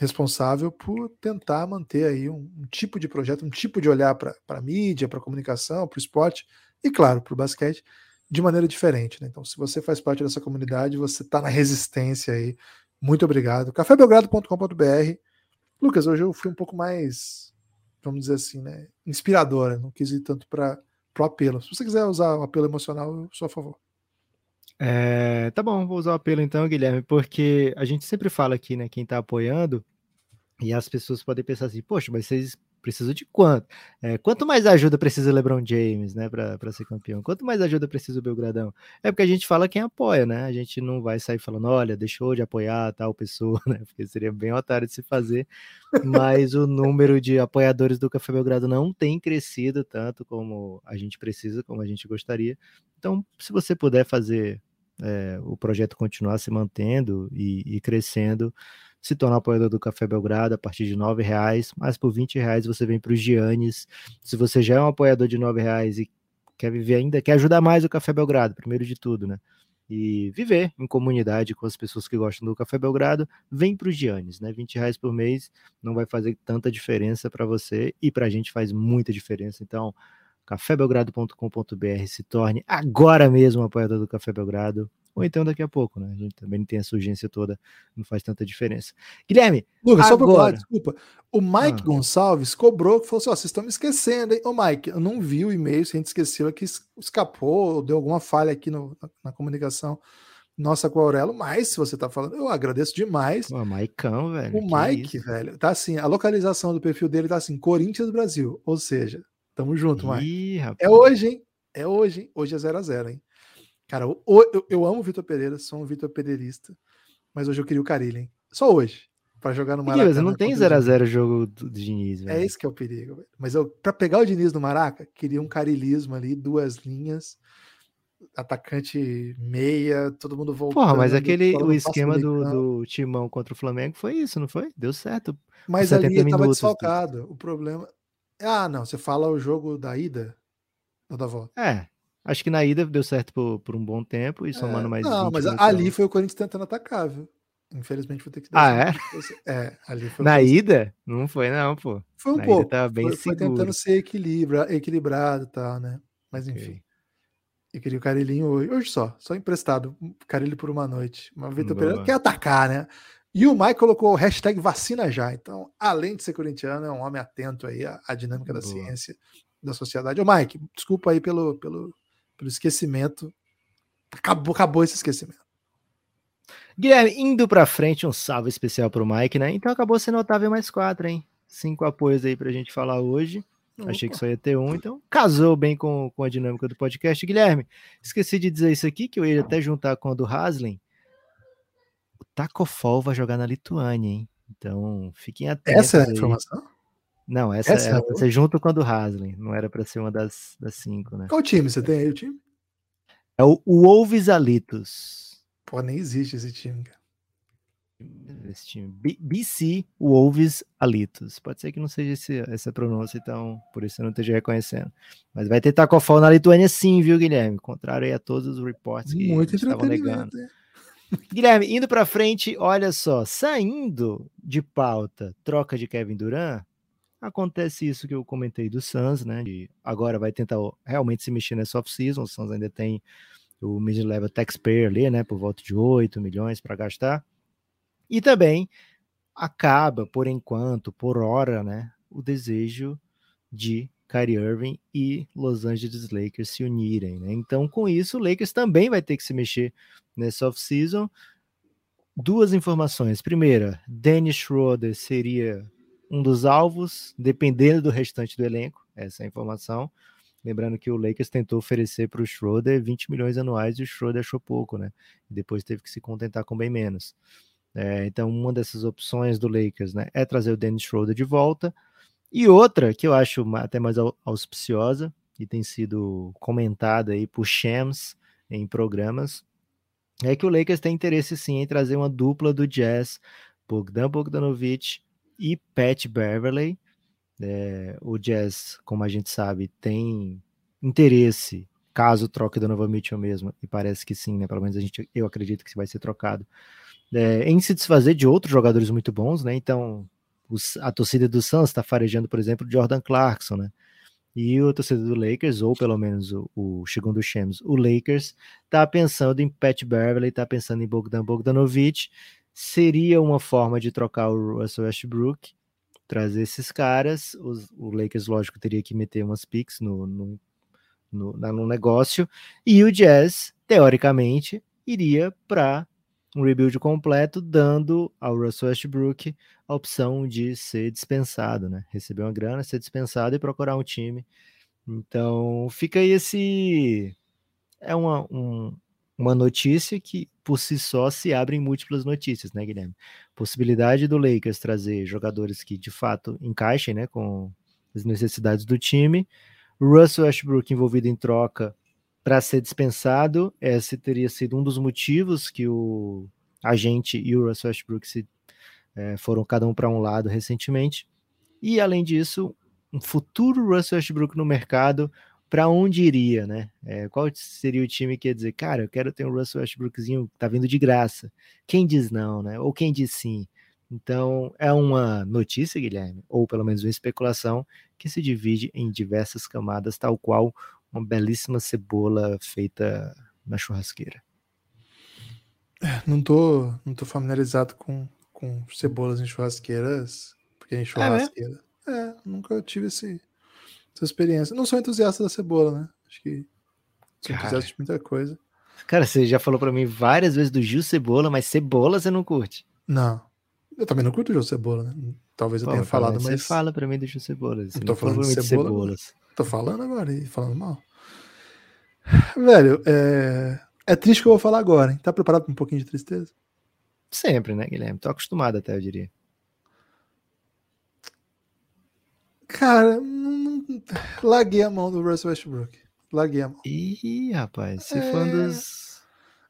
responsável por tentar manter aí um, um tipo de projeto, um tipo de olhar para a mídia, para a comunicação, para o esporte e, claro, para o basquete de maneira diferente. Né? Então, se você faz parte dessa comunidade, você está na resistência aí. Muito obrigado. cafébelgrado.com.br. Lucas, hoje eu fui um pouco mais, vamos dizer assim, né, inspiradora. Não quis ir tanto para o apelo. Se você quiser usar o apelo emocional, eu sou a favor. É, tá bom, vou usar o apelo então, Guilherme, porque a gente sempre fala aqui, né, quem tá apoiando, e as pessoas podem pensar assim, poxa, mas vocês precisam de quanto? É, quanto mais ajuda precisa o LeBron James, né, para ser campeão? Quanto mais ajuda precisa o Belgradão? É porque a gente fala quem apoia, né? A gente não vai sair falando, olha, deixou de apoiar tal pessoa, né? Porque seria bem otário de se fazer. Mas o número de apoiadores do Café Belgrado não tem crescido tanto como a gente precisa, como a gente gostaria. Então, se você puder fazer é, o projeto continuar se mantendo e, e, crescendo, se tornar apoiador do Café Belgrado a partir de R$ reais, mas por R$ reais você vem para os Giannis. Se você já é um apoiador de R$ reais e quer viver ainda, quer ajudar mais o Café Belgrado, primeiro de tudo, né? E viver em comunidade com as pessoas que gostam do Café Belgrado, vem para os Giannis, né? 20 reais por mês não vai fazer tanta diferença para você e para a gente faz muita diferença. Então, cafébelgrado.com.br se torne agora mesmo apoiador do Café Belgrado, ou então daqui a pouco, né? A gente também não tem essa urgência toda, não faz tanta diferença. Guilherme, Lucas, agora... só para falar, desculpa. O Mike ah. Gonçalves cobrou, falou assim: ó, vocês estão me esquecendo, hein? Ô, Mike, eu não vi o e-mail, se a gente esqueceu aqui, escapou, deu alguma falha aqui no, na, na, comunicação nossa com o Aurelo, mas se você tá falando, eu agradeço demais. O Maicão, velho. O Mike, isso? velho, tá assim, a localização do perfil dele tá assim, Corinthians Brasil, ou seja, Tamo junto, Ih, É hoje, hein? É hoje, hein? Hoje é 0x0, hein? Cara, eu, eu, eu amo o Vitor Pereira, sou um Vitor Pereirista, mas hoje eu queria o Carilho, hein? Só hoje. Pra jogar no Maraca. Mas não tem 0x0 o jogo do, Diniz, é velho. É esse que é o perigo, velho. Mas eu, pra pegar o Diniz no Maraca, queria um carilismo ali, duas linhas, atacante meia, todo mundo voltando. Porra, mas aquele o esquema do, do, Timão contra o Flamengo foi isso, não foi? Deu certo. Mas ali ele tava desfalcado. O problema, ah, não, você fala o jogo da ida ou da volta? É, acho que na ida deu certo por, por um bom tempo e somando é, mais. Não, mas ali foi o Corinthians tentando atacar, viu? Infelizmente vou ter que Ah, é? É, ali foi. Na ida? Não foi, não, pô. Foi um na pouco. Tava bem foi, foi tentando ser equilibra, equilibrado e tal, né? Mas enfim. Okay. Eu queria o Carilhinho hoje, hoje só, só emprestado. Carilho por uma noite. Uma Vitor Pereira quer atacar, né? E o Mike colocou o hashtag vacina já. Então, além de ser corintiano, é um homem atento aí à, à dinâmica Boa. da ciência, da sociedade. Ô, Mike, desculpa aí pelo, pelo, pelo esquecimento. Acabou, acabou esse esquecimento. Guilherme, indo para frente, um salve especial para o Mike, né? Então acabou sendo Otávio mais quatro, hein? Cinco apoios aí para a gente falar hoje. Opa. Achei que só ia ter um, então casou bem com, com a dinâmica do podcast. Guilherme, esqueci de dizer isso aqui, que eu ia até juntar com a do Haslin o Tacofol vai jogar na Lituânia, hein? Então, fiquem atentos. Essa é a informação? Não, essa, essa é, você junto com a do Haslem, não era para ser uma das, das cinco, né? Qual time você tem aí, o time? É o Wolves Alitos. Pô, nem existe esse time, cara. Esse time. B BC Wolves Alitos. Pode ser que não seja esse, essa pronúncia, então por isso eu não esteja reconhecendo. Mas vai ter Tacofol na Lituânia sim, viu, Guilherme? Contrário a todos os reportes que Muito estavam negando. É. Guilherme, indo para frente, olha só, saindo de pauta, troca de Kevin Durant, acontece isso que eu comentei do Suns, né? Agora vai tentar realmente se mexer nessa off-season. O Suns ainda tem o mid-level taxpayer ali, né? Por volta de 8 milhões para gastar. E também acaba, por enquanto, por hora, né? o desejo de Kyrie Irving e Los Angeles Lakers se unirem. Né? Então, com isso, o Lakers também vai ter que se mexer nessa off-season. Duas informações. Primeira, Dennis Schroeder seria um dos alvos, dependendo do restante do elenco, essa é a informação. Lembrando que o Lakers tentou oferecer para o Schroeder 20 milhões anuais e o Schroeder achou pouco, né? E depois teve que se contentar com bem menos. É, então, uma dessas opções do Lakers né, é trazer o Dennis Schroeder de volta. E outra, que eu acho até mais auspiciosa, e tem sido comentada aí por Shams em programas, é que o Lakers tem interesse sim em trazer uma dupla do Jazz, Bogdan Bogdanovic e Pat Beverley. É, o Jazz, como a gente sabe, tem interesse, caso troque Donovan Mitchell mesmo, e parece que sim, né? Pelo menos a gente, eu acredito que vai ser trocado, é, em se desfazer de outros jogadores muito bons, né? Então, os, a torcida do Suns está farejando, por exemplo, Jordan Clarkson, né? E o torcedor do Lakers, ou pelo menos o, segundo Shams, o Lakers, tá pensando em Pat Beverley, tá pensando em Bogdan Bogdanovic. Seria uma forma de trocar o Russell Westbrook, trazer esses caras. Os, o Lakers, lógico, teria que meter umas picks no, no, no, no negócio. E o Jazz, teoricamente, iria para um rebuild completo, dando ao Russell Westbrook a opção de ser dispensado, né? Receber uma grana, ser dispensado e procurar um time. Então, fica aí esse. É uma, um, uma notícia que, por si só, se abrem múltiplas notícias, né, Guilherme? Possibilidade do Lakers trazer jogadores que, de fato, encaixem né, com as necessidades do time. Russell Westbrook envolvido em troca para ser dispensado. Esse teria sido um dos motivos que o agente e o Russell Westbrook se, é, foram cada um para um lado recentemente. E além disso, um futuro Russell Westbrook no mercado, para onde iria, né? É, qual seria o time que ia dizer, cara, eu quero ter um Russell Westbrookzinho que tá vindo de graça? Quem diz não, né? Ou quem diz sim? Então, é uma notícia, Guilherme, ou pelo menos uma especulação, que se divide em diversas camadas, tal qual uma belíssima cebola feita na churrasqueira. É, não tô, não tô familiarizado com, com cebolas em churrasqueiras, porque em churrasqueira. É, é nunca tive esse, essa experiência. Não sou entusiasta da cebola, né? Acho que sou Cara. entusiasta de muita coisa. Cara, você já falou para mim várias vezes do Gil Cebola, mas cebola você não curte. Não. Eu também não curto o Gil Cebola, né? Talvez eu Pô, tenha falado, mas. Você fala para mim do Gil Cebola. Você tô falando de cebola, cebolas. Tô falando agora e falando mal. Velho, é... é triste que eu vou falar agora, hein? Tá preparado para um pouquinho de tristeza? Sempre, né, Guilherme? Tô acostumado até, eu diria. Cara, não... larguei a mão do Russell Westbrook. Larguei a mão. Ih, rapaz, você é... foi um dos.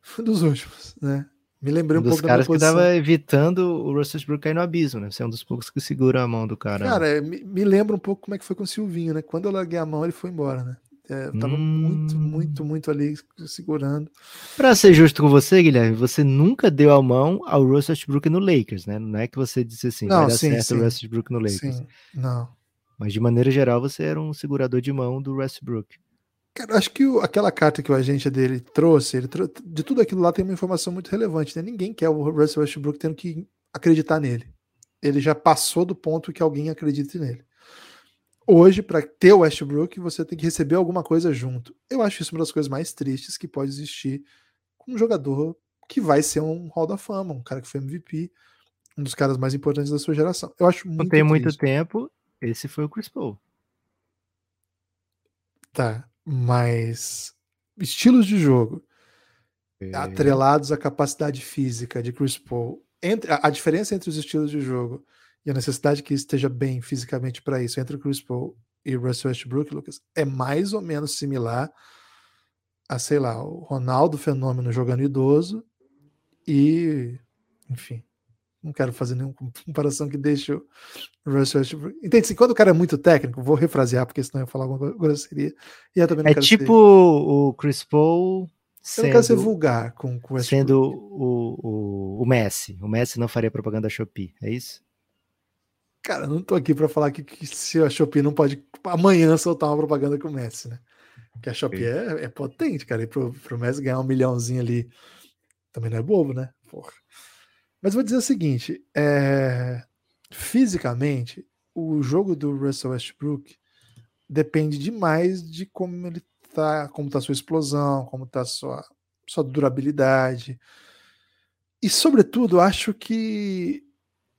Foi dos últimos, né? Me lembrei um, um dos pouco caras que tava evitando o Russell Westbrook cair no abismo, né? Você é um dos poucos que segura a mão do cara. Cara, é, me, me, lembra um pouco como é que foi com o Silvinho, né? Quando eu larguei a mão, ele foi embora, né? É, eu tava hum... muito, muito, muito ali segurando. Pra ser justo com você, Guilherme, você nunca deu a mão ao Russell Westbrook no Lakers, né? Não é que você disse assim, não, vai dar sim, certo sim. o Russell Westbrook no Lakers. Sim, não. Mas de maneira geral, você era um segurador de mão do Westbrook. Cara, acho que o, aquela carta que o agente dele trouxe, ele trou de tudo aquilo lá tem uma informação muito relevante, né? Ninguém quer o Russell Westbrook tendo que acreditar nele. Ele já passou do ponto que alguém acredite nele. Hoje, para ter o Westbrook, você tem que receber alguma coisa junto. Eu acho isso uma das coisas mais tristes que pode existir com um jogador que vai ser um Hall da Fama, um cara que foi MVP, um dos caras mais importantes da sua geração. Eu acho muito Não tem triste. muito tempo, esse foi o Chris Paul. Tá, mas estilos de jogo é. atrelados à capacidade física de Chris Paul. Entre, a, a, diferença entre os estilos de jogo e a necessidade que esteja bem fisicamente para isso entre Chris Paul e Russell Westbrook, Lucas, é mais ou menos similar a, sei lá, o Ronaldo Fenômeno jogando idoso e, enfim, não quero fazer nenhuma comparação que deixe o Russell Westbrook. Entende? Assim, quando o cara é muito técnico, vou refrasear, porque senão eu ia falar alguma grosseria. E eu também não é tipo ser... o Chris Paul. Sendo, eu não quero ser vulgar com, com o Sendo o, o, o Messi. O Messi não faria propaganda da Shopee, é isso? Cara, não tô aqui para falar que, que, se a Shopee não pode amanhã soltar uma propaganda com o Messi, né? Que a Shopee é, é, potente, cara. E pro, pro Messi ganhar um milhãozinho ali também não é bobo, né? Porra. Mas vou dizer o seguinte: é... fisicamente, o jogo do Russell Westbrook depende demais de como ele tá, como tá a sua explosão, como tá a sua, sua durabilidade. E sobretudo, acho que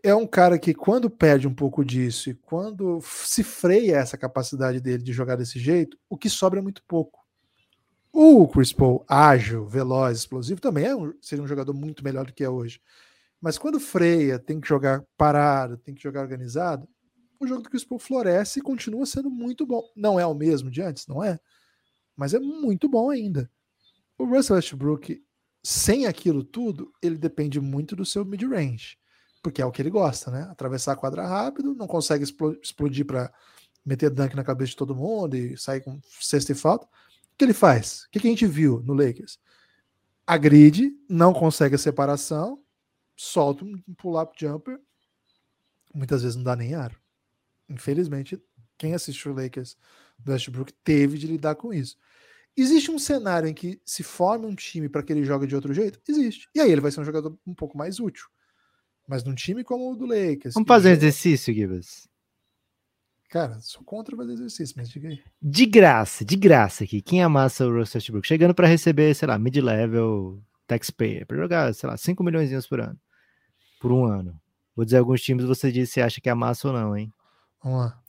é um cara que quando perde um pouco disso e quando se freia essa capacidade dele de jogar desse jeito, o que sobra é muito pouco. O Chris Paul, ágil, veloz, explosivo, também é um, seria um jogador muito melhor do que é hoje. Mas quando freia, tem que jogar parado, tem que jogar organizado, o jogo do Chris Paul floresce e continua sendo muito bom. Não é o mesmo de antes, não é? Mas é muito bom ainda. O Russell Westbrook, sem aquilo tudo, ele depende muito do seu mid-range, porque é o que ele gosta, né? Atravessar a quadra rápido, não consegue explodir para meter dunk na cabeça de todo mundo e sair com cesta e falta. O que ele faz? O que a gente viu no Lakers? Agride, não consegue a separação, solta um pull-up jumper, muitas vezes não dá nem aro infelizmente, quem assistiu o Lakers do Westbrook teve de lidar com isso. Existe um cenário em que se forma um time para que ele jogue de outro jeito? Existe. E aí ele vai ser um jogador um pouco mais útil. Mas num time como o do Lakers. Vamos fazer um exercício, Gibas. Cara, sou contra fazer exercício, mas diga aí. De graça, de graça aqui. Quem amassa o Russell Westbrook? Chegando para receber, sei lá, mid-level taxpayer, para jogar, sei lá, 5 milhões por ano. Por um ano. Vou dizer alguns times, você diz se acha que amassa ou não, hein? Vamos lá.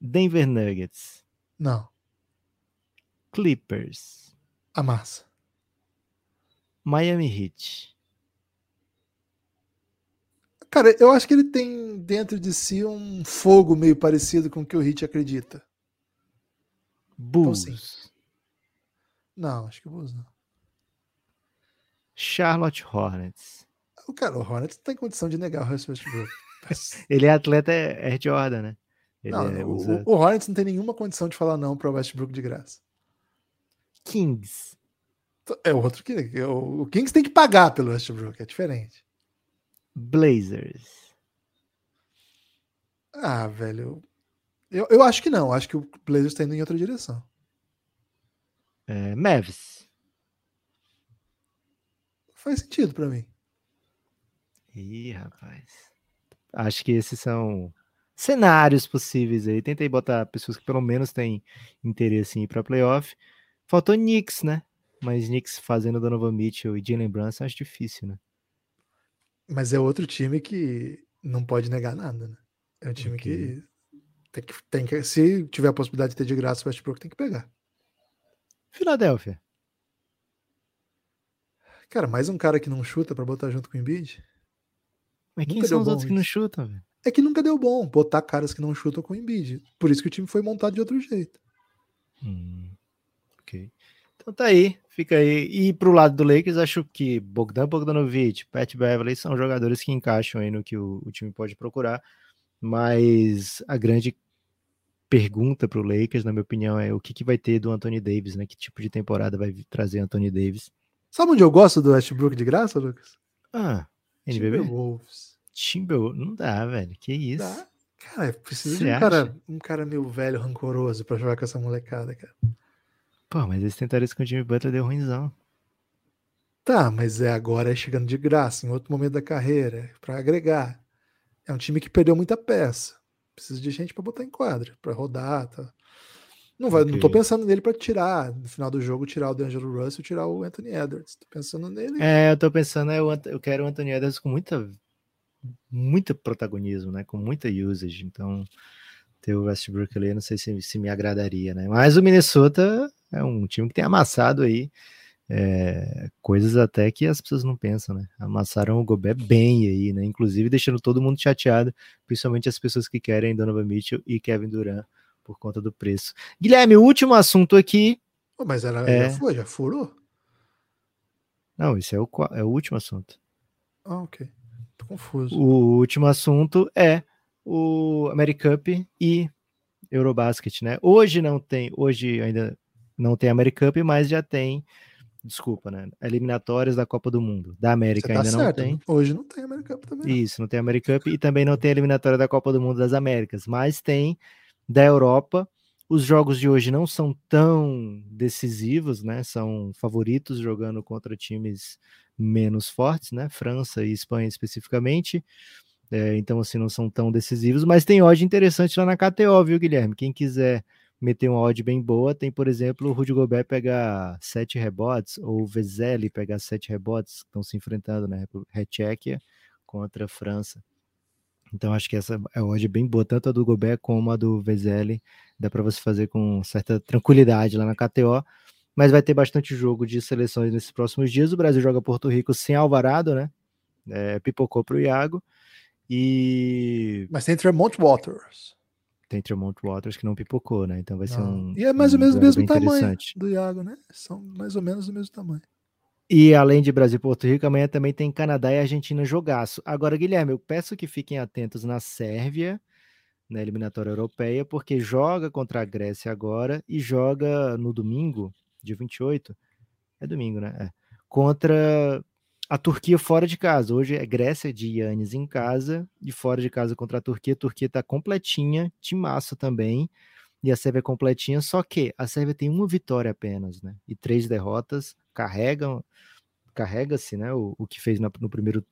Denver Nuggets. Não. Clippers. A massa. Miami Heat. Cara, eu acho que ele tem dentro de si um fogo meio parecido com o que o Heat acredita. Bulls. Então, não, acho que o Bulls não. Charlotte Hornets. O cara, o Hornets não tem condição de negar o Russell Westbrook. ele é atleta Air Jordan, né? Ele não, é, usa... o, o, Hornets não tem nenhuma condição de falar não para o Westbrook de graça. Kings. É outro que é o, o Kings tem que pagar pelo Westbrook, é diferente. Blazers. Ah, velho. Eu, eu acho que não. Acho que o Blazers está indo em outra direção. É, Mavis. Faz sentido para mim. Ih, rapaz. Acho que esses são cenários possíveis aí. Tentei botar pessoas que pelo menos têm interesse em ir para playoff. Faltou Knicks, né? Mas Knicks fazendo Donovan Mitchell e Jalen Brunson acho difícil, né? Mas é outro time que não pode negar nada, né? É um time okay. que, tem que tem que se tiver a possibilidade de ter de graça o Westbrook tem que pegar. Filadélfia. Cara, mais um cara que não chuta para botar junto com o Embiid. Mas quem nunca são os outros que não chutam, velho? É que nunca deu bom botar caras que não chutam com o Embiid. Por isso que o time foi montado de outro jeito. Hum, ok. Então tá aí, fica aí. E pro lado do Lakers, acho que Bogdan Bogdanovic, Pat Beverly são jogadores que encaixam aí no que o, o time pode procurar. Mas a grande pergunta para o Lakers, na minha opinião, é o que, que vai ter do Anthony Davis, né? Que tipo de temporada vai trazer Anthony Davis? Sabe onde eu gosto do Westbrook de graça, Lucas? Ah, NBB? Timberwolves. Timberwolves. Não dá, velho. Que isso? Dá. Cara, precisa de um cara, um cara meio velho, rancoroso pra jogar com essa molecada, cara. Pô, mas eles tentaram isso com o Jimmy Butler, deu ruimzão. Tá, mas é agora é chegando de graça, em outro momento da carreira, para agregar. É um time que perdeu muita peça. Precisa de gente para botar em quadra, para rodar, tá? Não, vai, não tô pensando nele para tirar, no final do jogo, tirar o D'Angelo Russell tirar o Anthony Edwards. Tô pensando nele. É, eu tô pensando, eu, eu quero o Anthony Edwards com muita, muito protagonismo, né? Com muita usage. Então, ter o Westbrook ali, não sei se, se me agradaria, né? Mas o Minnesota é um time que tem amassado aí é, coisas até que as pessoas não pensam, né? Amassaram o Gobert bem aí, né? Inclusive deixando todo mundo chateado, principalmente as pessoas que querem Donovan Mitchell e Kevin Durant por conta do preço. Guilherme, o último assunto aqui. Oh, mas ela é... já foi, já furou? Não, esse é o, é o último assunto. Ah, ok. Tô confuso. O último assunto é o Americup e Eurobasket, né? Hoje não tem, hoje ainda não tem Americup, mas já tem, desculpa, né? Eliminatórias da Copa do Mundo. Da América tá ainda certo. não tem. Hoje não tem Americup também. Isso, não tem Americup e também não tem eliminatória da Copa do Mundo das Américas, mas tem da Europa. Os jogos de hoje não são tão decisivos, né? São favoritos jogando contra times menos fortes, né? França e Espanha especificamente. É, então, assim, não são tão decisivos, mas tem odd interessante lá na KTO, viu, Guilherme? Quem quiser meter uma odd bem boa, tem, por exemplo, o Rudy Gobert pegar sete rebotes, ou o Vezeli pegar sete rebotes, estão se enfrentando, né? Tchequia contra a França. Então, acho que essa é a odd bem boa, tanto a do Gobert como a do Vezeli. Dá para você fazer com certa tranquilidade lá na KTO mas vai ter bastante jogo de seleções nesses próximos dias. O Brasil joga Porto Rico sem Alvarado, né? É, pipocou para o Iago. E. Mas tem Tremont Waters. Tem Tremont Waters que não pipocou, né? Então vai ser um. E é mais ou menos o mesmo tamanho do Iago, né? São mais ou menos do mesmo tamanho. E além de Brasil e Porto Rico, amanhã também tem Canadá e Argentina jogaço. Agora, Guilherme, eu peço que fiquem atentos na Sérvia, na eliminatória europeia, porque joga contra a Grécia agora e joga no domingo, dia 28. É domingo, né? É. Contra a Turquia fora de casa. Hoje é Grécia de Yannis em casa e fora de casa contra a Turquia. A Turquia está completinha, timaço também. E a Sérvia é completinha, só que a Sérvia tem uma vitória apenas, né? E três derrotas, carregam, carrega-se, né? O, o que fez na, no, primeiro,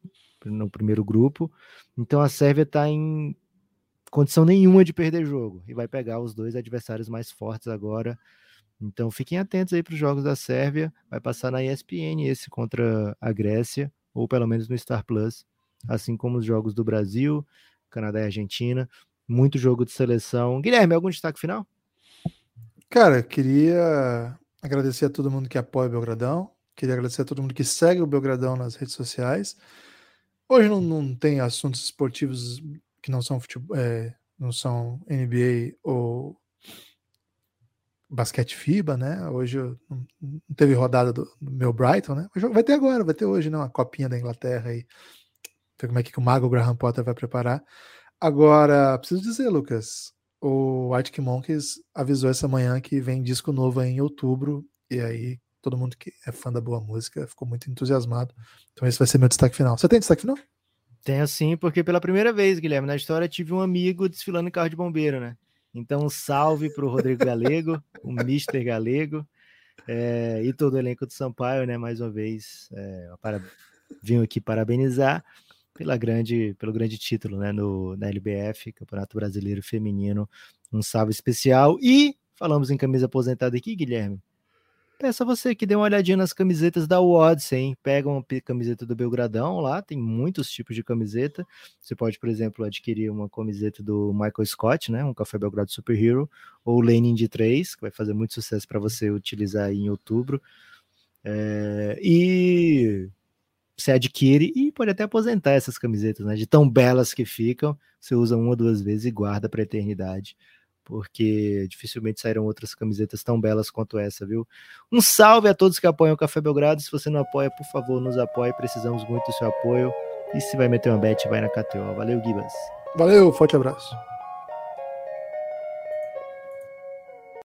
no primeiro grupo. Então a Sérvia está em condição nenhuma de perder jogo e vai pegar os dois adversários mais fortes agora então fiquem atentos aí para os jogos da Sérvia. Vai passar na ESPN esse contra a Grécia, ou pelo menos no Star Plus, assim como os jogos do Brasil, Canadá e Argentina. Muito jogo de seleção. Guilherme, algum destaque final? Cara, queria agradecer a todo mundo que apoia o Belgradão. Queria agradecer a todo mundo que segue o Belgradão nas redes sociais. Hoje não, não tem assuntos esportivos que não são futebol, é, não são NBA ou basquete FIBA, né? Hoje não teve rodada do, do, meu Brighton, né? Vai ter agora, vai ter hoje, né? Uma copinha da Inglaterra aí. Ver como é que o Mago Graham Potter vai preparar. Agora, preciso dizer, Lucas, o Arctic Monkeys avisou essa manhã que vem disco novo em outubro, e aí todo mundo que é fã da boa música ficou muito entusiasmado. Então esse vai ser meu destaque final. Você tem destaque final? Tenho sim, porque pela primeira vez, Guilherme, na história tive um amigo desfilando em carro de bombeiro, né? Então, um salve para o Rodrigo Galego, o Mister Galego, é, e todo o elenco do Sampaio, né? Mais uma vez, é, para, vim aqui parabenizar pela grande, pelo grande título né, no, na LBF, Campeonato Brasileiro Feminino. Um salve especial. E falamos em camisa aposentada aqui, Guilherme. Peço a você que dê uma olhadinha nas camisetas da Odyssey, hein? Pega uma camiseta do Belgradão lá, tem muitos tipos de camiseta. Você pode, por exemplo, adquirir uma camiseta do Michael Scott, né? Um Café Belgrado Super Hero, ou Lenin de 3, que vai fazer muito sucesso para você utilizar em outubro. É... e você adquire e pode até aposentar essas camisetas, né? De tão belas que ficam, você usa uma ou duas vezes e guarda para eternidade porque dificilmente saíram outras camisetas tão belas quanto essa, viu? Um salve a todos que apoiam o Café Belgrado. Se você não apoia, por favor, nos apoie. Precisamos muito do seu apoio. E se vai meter uma bet, vai na KTO. Valeu, Gibas. Valeu, forte abraço.